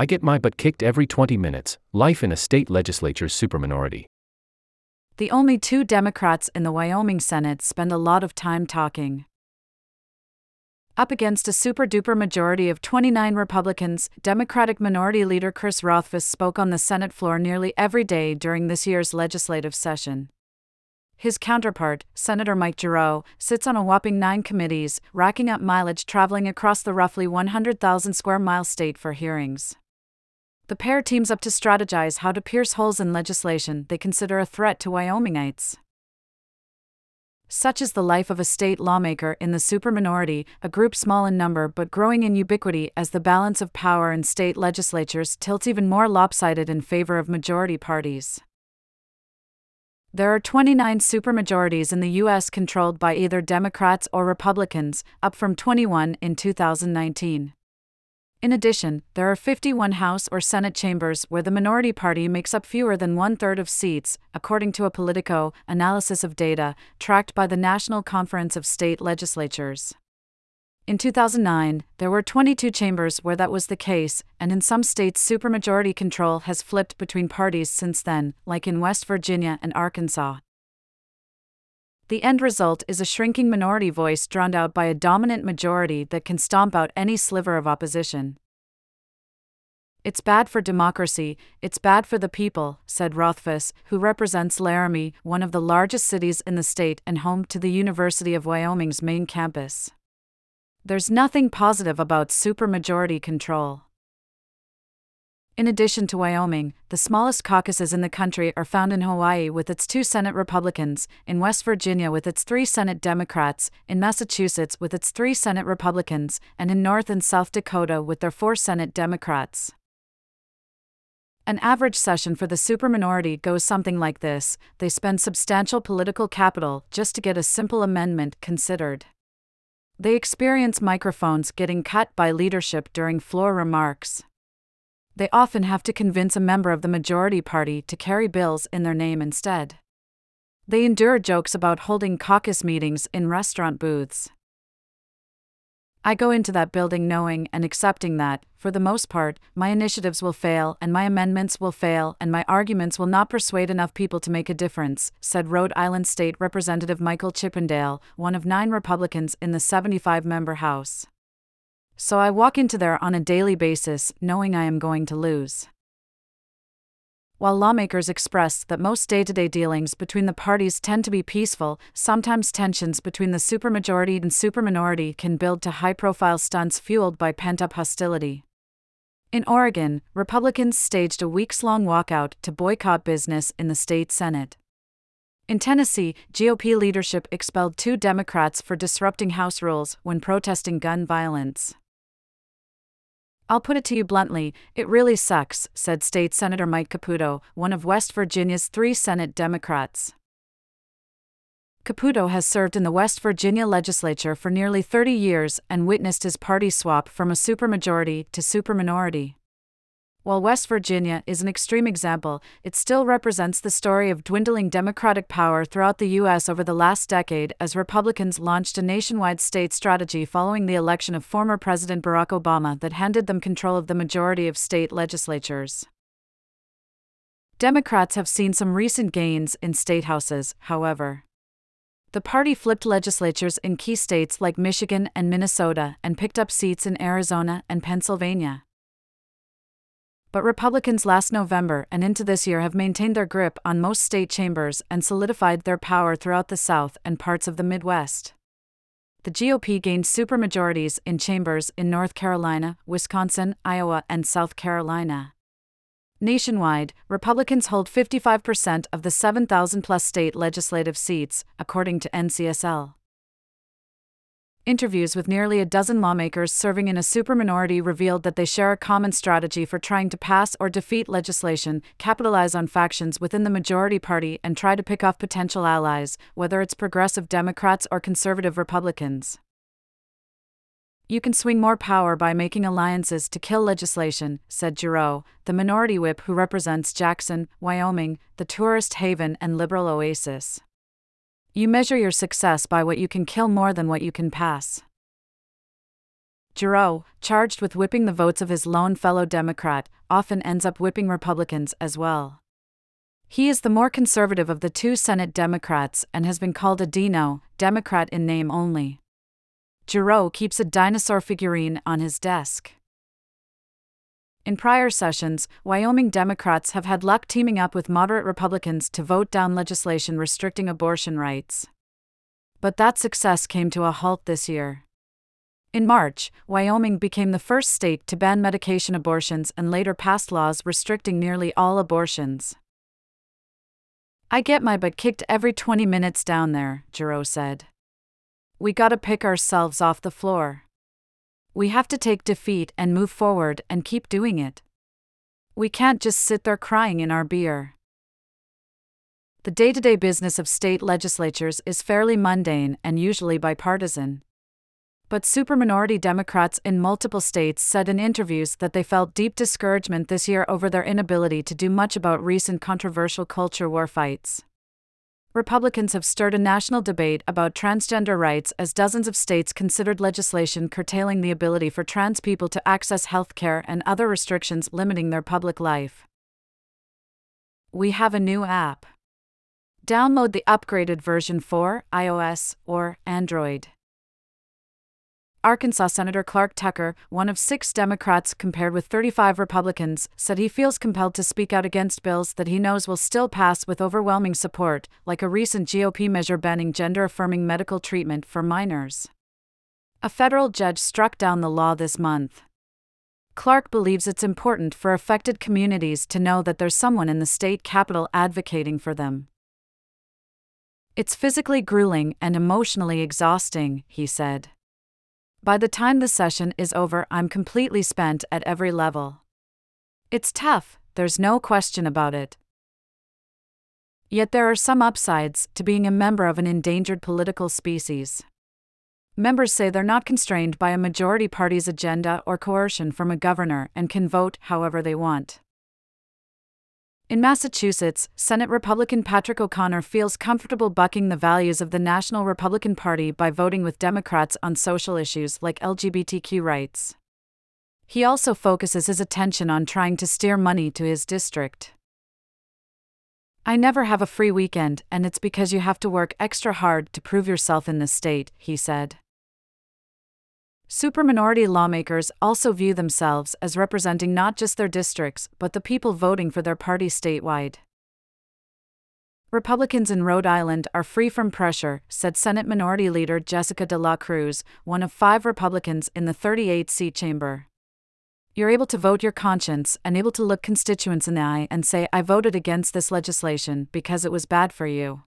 I get my butt kicked every 20 minutes. Life in a state legislature's superminority. The only two Democrats in the Wyoming Senate spend a lot of time talking. Up against a super duper majority of 29 Republicans, Democratic Minority Leader Chris Rothfuss spoke on the Senate floor nearly every day during this year's legislative session. His counterpart, Senator Mike Gierau, sits on a whopping nine committees, racking up mileage traveling across the roughly 100,000 square mile state for hearings. The pair teams up to strategize how to pierce holes in legislation they consider a threat to Wyomingites. Such is the life of a state lawmaker in the superminority, a group small in number but growing in ubiquity as the balance of power in state legislatures tilts even more lopsided in favor of majority parties. There are 29 supermajorities in the U.S. controlled by either Democrats or Republicans, up from 21 in 2019. In addition, there are 51 House or Senate chambers where the minority party makes up fewer than one third of seats, according to a Politico analysis of data tracked by the National Conference of State Legislatures. In 2009, there were 22 chambers where that was the case, and in some states, supermajority control has flipped between parties since then, like in West Virginia and Arkansas. The end result is a shrinking minority voice drowned out by a dominant majority that can stomp out any sliver of opposition. It's bad for democracy, it's bad for the people, said Rothfuss, who represents Laramie, one of the largest cities in the state and home to the University of Wyoming's main campus. There's nothing positive about supermajority control. In addition to Wyoming, the smallest caucuses in the country are found in Hawaii with its two Senate Republicans, in West Virginia with its three Senate Democrats, in Massachusetts with its three Senate Republicans, and in North and South Dakota with their four Senate Democrats. An average session for the superminority goes something like this they spend substantial political capital just to get a simple amendment considered. They experience microphones getting cut by leadership during floor remarks they often have to convince a member of the majority party to carry bills in their name instead. They endure jokes about holding caucus meetings in restaurant booths. I go into that building knowing and accepting that, for the most part, my initiatives will fail and my amendments will fail and my arguments will not persuade enough people to make a difference, said Rhode Island State Representative Michael Chippendale, one of nine Republicans in the 75 member House so I walk into there on a daily basis, knowing I am going to lose. While lawmakers express that most day to day dealings between the parties tend to be peaceful, sometimes tensions between the supermajority and superminority can build to high profile stunts fueled by pent up hostility. In Oregon, Republicans staged a weeks long walkout to boycott business in the state Senate. In Tennessee, GOP leadership expelled two Democrats for disrupting House rules when protesting gun violence. I'll put it to you bluntly, it really sucks, said State Senator Mike Caputo, one of West Virginia's three Senate Democrats. Caputo has served in the West Virginia legislature for nearly 30 years and witnessed his party swap from a supermajority to superminority. While West Virginia is an extreme example, it still represents the story of dwindling Democratic power throughout the U.S. over the last decade as Republicans launched a nationwide state strategy following the election of former President Barack Obama that handed them control of the majority of state legislatures. Democrats have seen some recent gains in state houses, however. The party flipped legislatures in key states like Michigan and Minnesota and picked up seats in Arizona and Pennsylvania but Republicans last November and into this year have maintained their grip on most state chambers and solidified their power throughout the South and parts of the Midwest. The GOP gained supermajorities in chambers in North Carolina, Wisconsin, Iowa, and South Carolina. Nationwide, Republicans hold 55% of the 7,000 plus state legislative seats, according to NCSL. Interviews with nearly a dozen lawmakers serving in a superminority revealed that they share a common strategy for trying to pass or defeat legislation, capitalize on factions within the majority party, and try to pick off potential allies, whether it's progressive Democrats or conservative Republicans. You can swing more power by making alliances to kill legislation, said Gierau, the minority whip who represents Jackson, Wyoming, the tourist haven and liberal oasis. You measure your success by what you can kill more than what you can pass. Gierau, charged with whipping the votes of his lone fellow Democrat, often ends up whipping Republicans as well. He is the more conservative of the two Senate Democrats and has been called a Dino, Democrat in name only. Gierau keeps a dinosaur figurine on his desk. In prior sessions, Wyoming Democrats have had luck teaming up with moderate Republicans to vote down legislation restricting abortion rights. But that success came to a halt this year. In March, Wyoming became the first state to ban medication abortions and later passed laws restricting nearly all abortions. I get my butt kicked every 20 minutes down there, Gierau said. We gotta pick ourselves off the floor. We have to take defeat and move forward and keep doing it. We can't just sit there crying in our beer. The day to day business of state legislatures is fairly mundane and usually bipartisan. But superminority Democrats in multiple states said in interviews that they felt deep discouragement this year over their inability to do much about recent controversial culture war fights. Republicans have stirred a national debate about transgender rights as dozens of states considered legislation curtailing the ability for trans people to access health care and other restrictions limiting their public life. We have a new app. Download the upgraded version for iOS or Android. Arkansas Senator Clark Tucker, one of six Democrats compared with 35 Republicans, said he feels compelled to speak out against bills that he knows will still pass with overwhelming support, like a recent GOP measure banning gender affirming medical treatment for minors. A federal judge struck down the law this month. Clark believes it's important for affected communities to know that there's someone in the state capitol advocating for them. It's physically grueling and emotionally exhausting, he said. By the time the session is over, I'm completely spent at every level. It's tough, there's no question about it. Yet there are some upsides to being a member of an endangered political species. Members say they're not constrained by a majority party's agenda or coercion from a governor and can vote however they want. In Massachusetts, Senate Republican Patrick O'Connor feels comfortable bucking the values of the National Republican Party by voting with Democrats on social issues like LGBTQ rights. He also focuses his attention on trying to steer money to his district. I never have a free weekend, and it's because you have to work extra hard to prove yourself in this state, he said. Superminority lawmakers also view themselves as representing not just their districts, but the people voting for their party statewide. Republicans in Rhode Island are free from pressure, said Senate Minority Leader Jessica de la Cruz, one of five Republicans in the 38 seat chamber. You're able to vote your conscience and able to look constituents in the eye and say, I voted against this legislation because it was bad for you.